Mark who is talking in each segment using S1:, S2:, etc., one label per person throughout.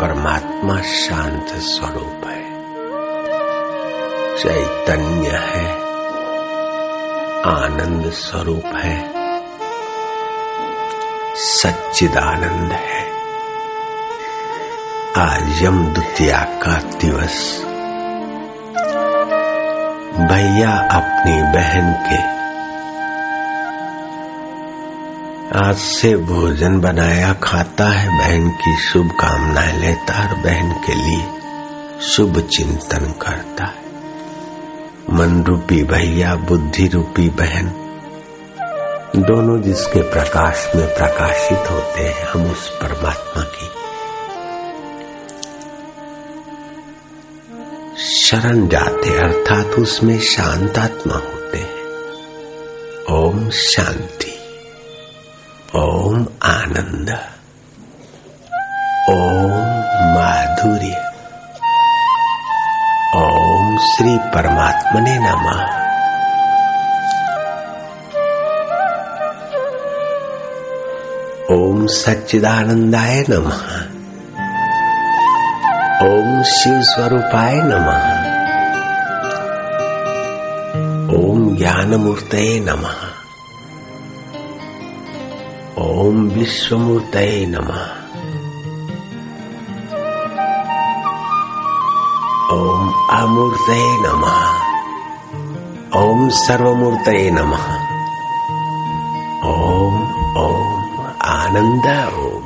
S1: परमात्मा शांत स्वरूप है। चैतन्य है। आनंद स्वरूप है। सच्चिदानंद है। आज यम द्वितीया का दिवस। भैया अपनी बहन के आज से भोजन बनाया खाता है बहन की शुभ कामनाएँ लेता और बहन के लिए शुभ चिंतन करता है। मन रूपी भैया बुद्धि रूपी बहन, दोनों जिसके प्रकाश में प्रकाशित होते हैं, हम उस परमात्मा की शरण जाते अर्थात उसमें शांतात्मा होते हैं। ओम शांति। ओम आनंद। ओम माधुर्य। ओम श्री परमात्मने नमः। ओम सच्चिदानंदाय नमः। ओम शिव स्वरूपाय नमः। ओम ज्ञान मूर्तये नमः। ओम विश्वमूर्तये नम। ओम अमूर्तये नम। ओम सर्वमूर्तये नम। ओम ओम आनंद ओम।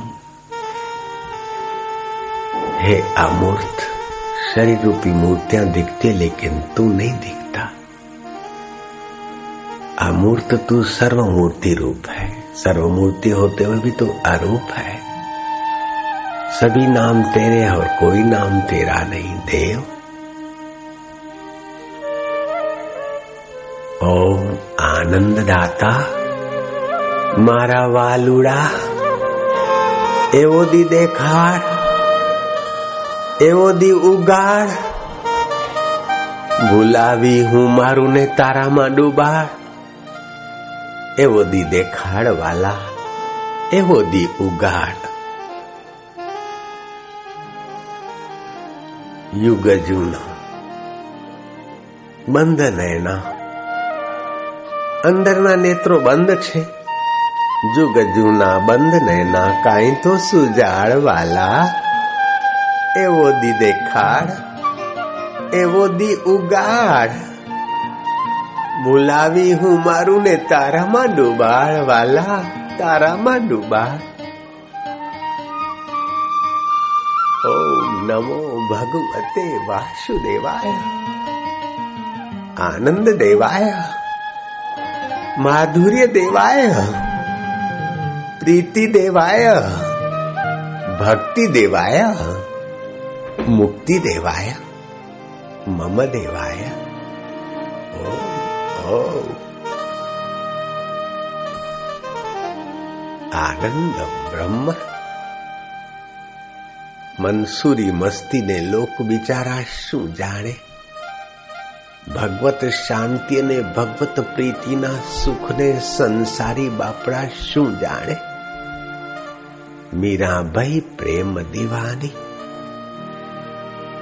S1: हे अमूर्त शरीर रूपी मूर्तियाँ दिखती लेकिन तू नहीं दिखता। अमूर्त तू सर्वमूर्ति रूप है। सर्वमूर्ति होते हुए भी तू अरूप है सभी नाम तेरे और कोई नाम तेरा नहीं देव ओम आनंद दाता मारा वालुड़ा एवो दी देखाड़ એવો દી ઉગાડ ભૂલાવી હું મારું ને તારામાં ડૂબાડ એવો દી દેખાડ વાલા એવો દી ઉગાડ. યુગ જૂનો, બંધ નયના, અંદરના નેત્રો બંધ છે. જુગ જૂના, બંધ નયના, કાંઈ તો સુજાડ વાલા એવો દી દેખાડ, એવો દી ઉગાડ. બોલાવી હું મારું ને તારામાં ડૂબાળ વાલા તારામાં ડૂબાળ ઓમ નમો ભગવતે વાસુદેવાય આનંદ દેવાય માધુર્ય દેવાય પ્રીતિ દેવાય ભક્તિ દેવાય મુક્તિ દેવાય મમ દેવાય hậu આનંદમ બ્રહ્મ મનસુરી મસ્તીને લોક બિચારા શું જાણે ભગવત શાંતિ અને ભગવત પ્રીતિના સુખને સંસારી બાપડા શું જાણે મીરાભાઈ પ્રેમ દીવાની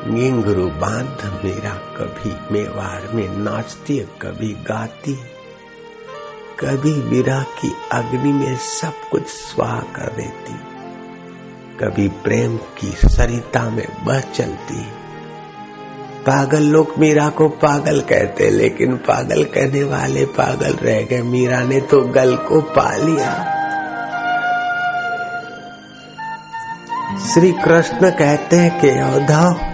S1: घिंगरू बाँध मेरा कभी, मेवाड़ में नाचती कभी गाती कभी विरह की अग्नि में सब कुछ स्वाह कर देती कभी प्रेम की सरिता में बह चलती पागल लोग मीरा को पागल कहते लेकिन पागल कहने वाले पागल रह गए। मीरा ने तो गल को पा लिया। श्री कृष्ण कहते हैं कि उद्धव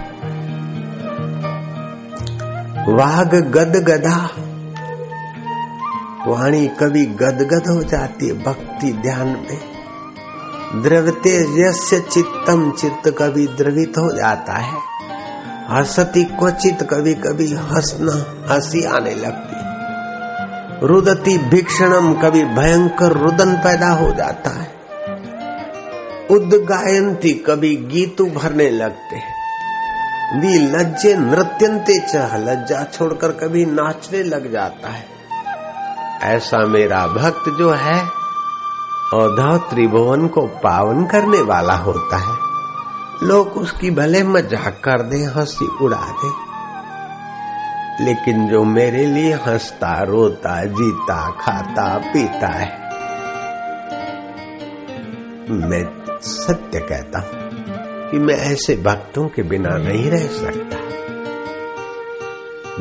S1: वाघ गद गदा। वाणी कभी गदगद हो जाती है भक्ति ध्यान में। द्रवते यस्य चित्तम चित्त कभी द्रवित हो जाता है। हसती क्वचित कभी कभी हंसना हँसी आने लगती। रुदती भीक्षणम कभी भयंकर रुदन पैदा हो जाता है। उद्गायंती कभी गीत भरने लगते हैं। लज्जे नृत्यंते चह लज्जा छोड़कर कभी नाचने लग जाता है। ऐसा मेरा भक्त जो है औधव त्रिभुवन को पावन करने वाला होता है। लोग उसकी भले मज़ाक कर दे, हँसी उड़ा दे। लेकिन जो मेरे लिए हंसता, रोता, जीता, खाता, पीता है, मैं सत्य कहता हूँ। कि मैं ऐसे भक्तों के बिना नहीं रह सकता।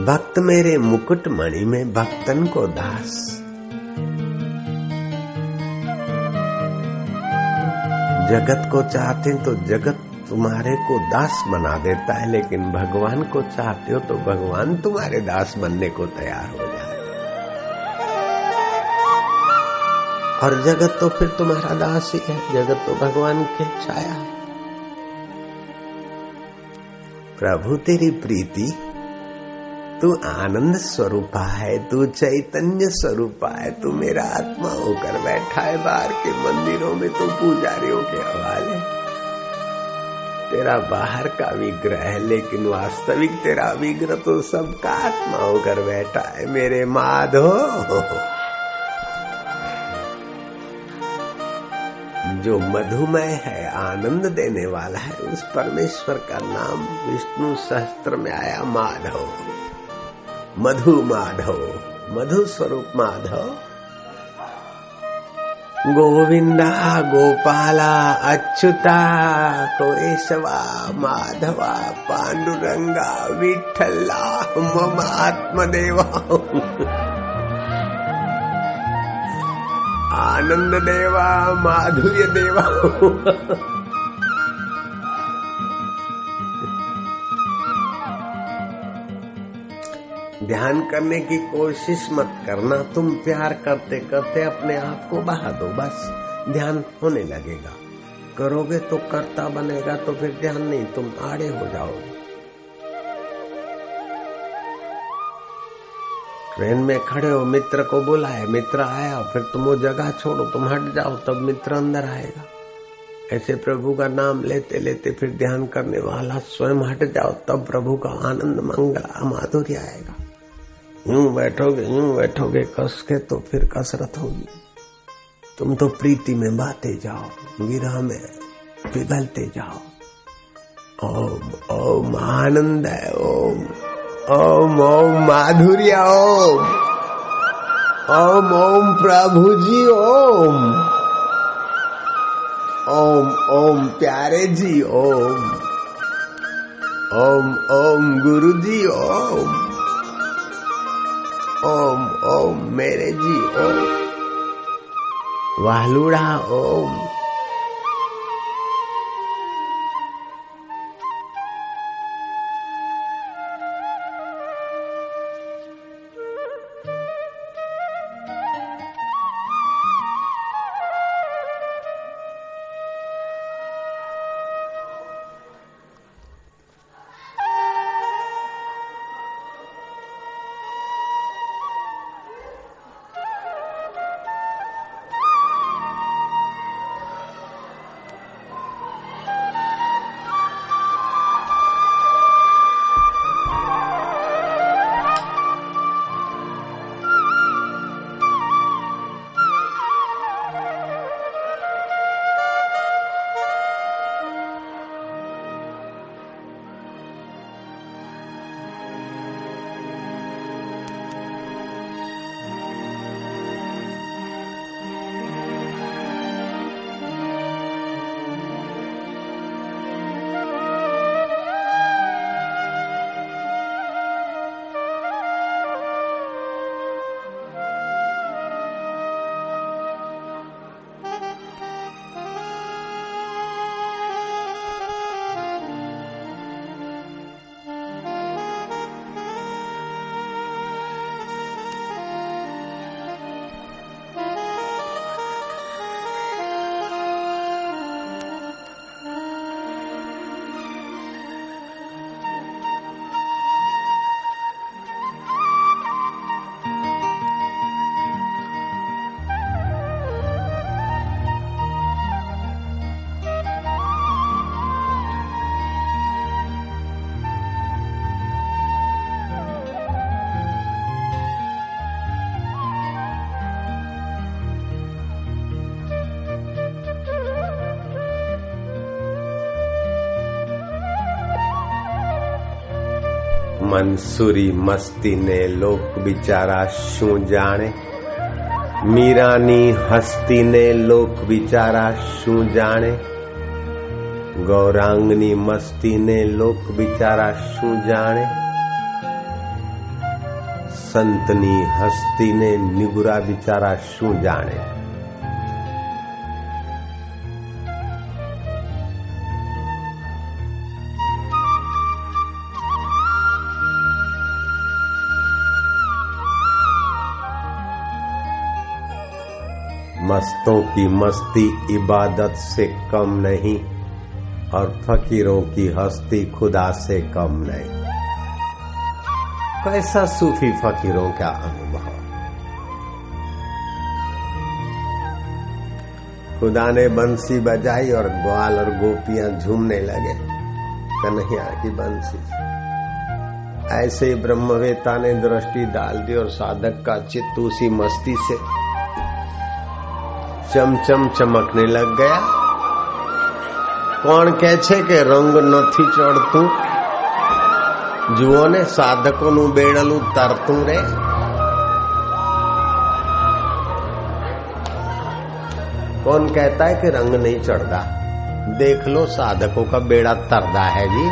S1: भक्त मेरे मुकुट मणि में भक्तन को दास। जगत को चाहते तो जगत तुम्हारे को दास बना देता है, लेकिन भगवान को चाहते हो तो भगवान तुम्हारे दास बनने को तैयार हो जाए। और जगत तो फिर तुम्हारा दास ही है, जगत तो भगवान की छाया है। प्रभु तेरी प्रीति, तू आनंद स्वरूपा है, तू चैतन्य स्वरूपा है, तू मेरा आत्मा होकर बैठा है, बाहर के मंदिरों में तो पुजारियों के हवाले तेरा बाहर का विग्रह है, लेकिन वास्तविक तेरा विग्रह तो सबका आत्मा होकर बैठा है, मेरे माधो। जो मधुमय है, आनंद देने वाला है, उस परमेश्वर का नाम विष्णु सहस्त्र में आया, माधव। मधु माधव, मधु स्वरूप माधव। गोविंदा, गोपाला, अच्युता केशवा माधवा, पांडुरंगा विठला मम आत्मदेवा। आनंद देवा माधुर्य देवा ध्यान करने की कोशिश मत करना, तुम प्यार करते करते अपने आप को बहा दो, बस। ध्यान होने लगेगा। करोगे तो करता बनेगा तो फिर ध्यान नहीं, तुम आड़े हो जाओगे। ट्रेन में खड़े हो, मित्र को बुलाए मित्र, आया फिर तुम वो जगह छोड़ो, तुम हट जाओ, तब मित्र अंदर आएगा. ऐसे प्रभु का नाम लेते लेते फिर ध्यान करने वाला स्वयं हट जाओ, तब प्रभु का आनंद, मंगल माधुर्य आएगा। यूँ बैठोगे यूँ बैठोगे कस के तो फिर कसरत होगी। तुम तो प्रीति में बाते जाओ विरह में पिघलते जाओ। ओम ओम, आनंद है, ओम। ओम ओम माधुर्य ओम ओम ओम प्रभु जी ओम ओम ओम प्यारे जी ओम ओम ओम गुरु जी ओम ओम ओम मेरे जी ओम वालुड़ा ओम મનસુરી મસ્તીને લોક બિચારા શું જાણે મીરાની હસ્તીને લોક બિચારા શું જાણે ગૌરાંગની મસ્તીને લોક બિચારા શું જાણે સંતની હસ્તીને નિગુરા બિચારા શું જાણે मस्तों की मस्ती इबादत से कम नहीं और फकीरों की हस्ती खुदा से कम नहीं। कैसा सूफी फकीरों का अनुभव? खुदा ने बंसी बजाई और ग्वाल और गोपियाँ झूमने लगे। कन्हैया की बंसी। ऐसे ब्रह्मवेता ने दृष्टि डाल दी और साधक का चित्त उसी मस्ती से ચમચમ ચમકને લગ ગયા કોણ કે છે કે રંગ નથી ચડતું જુઓ ને સાધકોનું બેડલું તરતું રે कौन कहता है कि रंग नहीं चढ़ता देख लो साधकों का बेड़ा तरदा है जी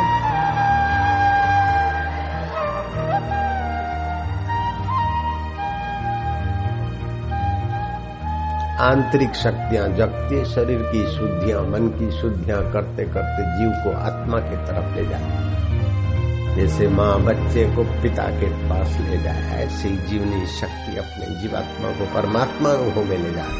S1: आंतरिक शक्तियाँ जगती शरीर की शुद्धियाँ, मन की शुद्धियाँ करते करते जीव को आत्मा की तरफ़ ले जाए जैसे माँ बच्चे को पिता के पास ले जाए, ऐसी जीवनी शक्ति अपने जीवात्मा को परमात्मा रूपों में ले जाए।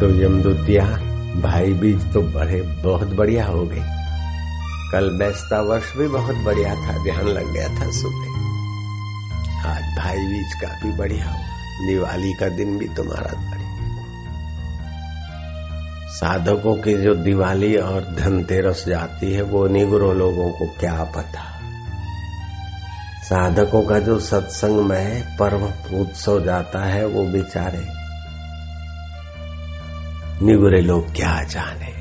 S1: तो यमदूतिया, भाई बीज तो बड़े बहुत बढ़िया हो गए। कल बैसता वर्ष भी बहुत बढ़िया था, ध्यान लग गया था सुबह आज भाई बीज काफ़ी बढ़िया हुआ दिवाली का दिन भी तुम्हारा बढ़िया साधकों की जो दिवाली और धनतेरस जाती है, वो निगुरो लोगों को क्या पता। साधकों का जो सत्संग में पर्व उत्सव जाता है, वो बेचारे निगुरे लोग क्या जाने?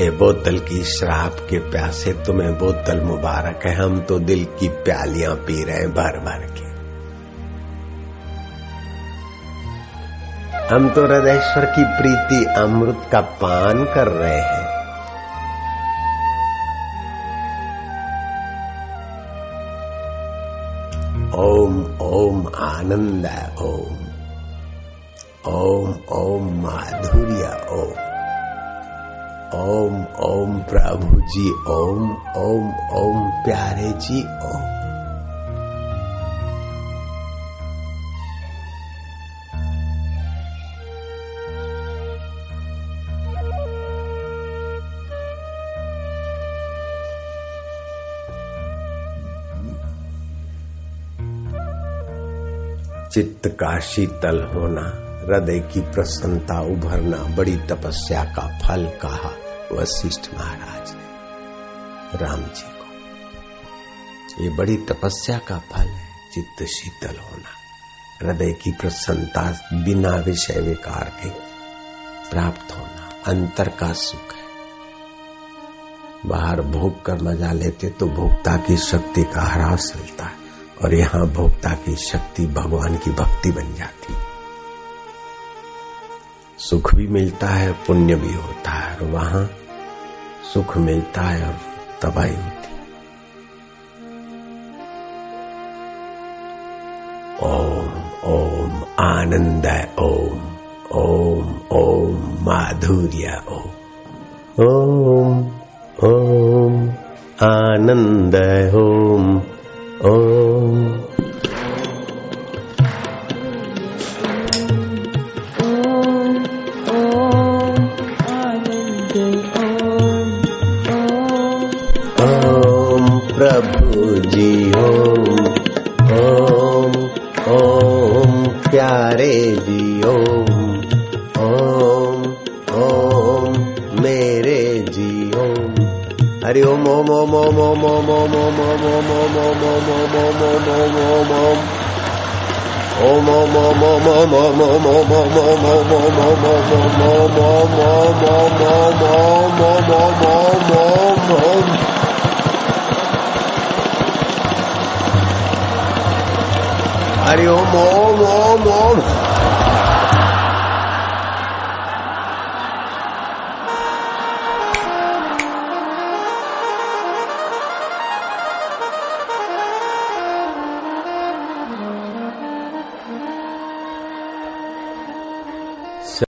S1: ए बोतल की शराब के प्यासे तुम्हें बोतल मुबारक है, हम तो दिल की प्यालियाँ पी रहे हैं भर भर के। हम तो हृदयश्वर की प्रीति अमृत का पान कर रहे हैं। ओम ओम आनंद, ओम। ओम ओम माधुर्य, ओम। ओम ओम प्रभु जी ओम ओम ओम प्यारे जी ओम। चित्त का शीतल होना, हृदय की प्रसन्नता उभरना, बड़ी तपस्या का फल कहा वशिष्ठ महाराज ने। राम जी को। ये बड़ी तपस्या का फल है, चित्त शीतल होना, हृदय की प्रसन्नता बिना विषय विकार के प्राप्त होना, अंतर का सुख है। बाहर भोग कर मज़ा लेते तो भोक्ता की शक्ति का ह्रास मिलता है। और यहाँ भोक्ता की शक्ति भगवान की भक्ति बन जाती। सुख भी मिलता है, पुण्य भी होता है, और वहाँ सुख मिलता है और तबाही होती। ओम ओम आनंद, ओम ओम ओम माधुर्य, ओम। ओम ओम आनंद, Om Om om om om om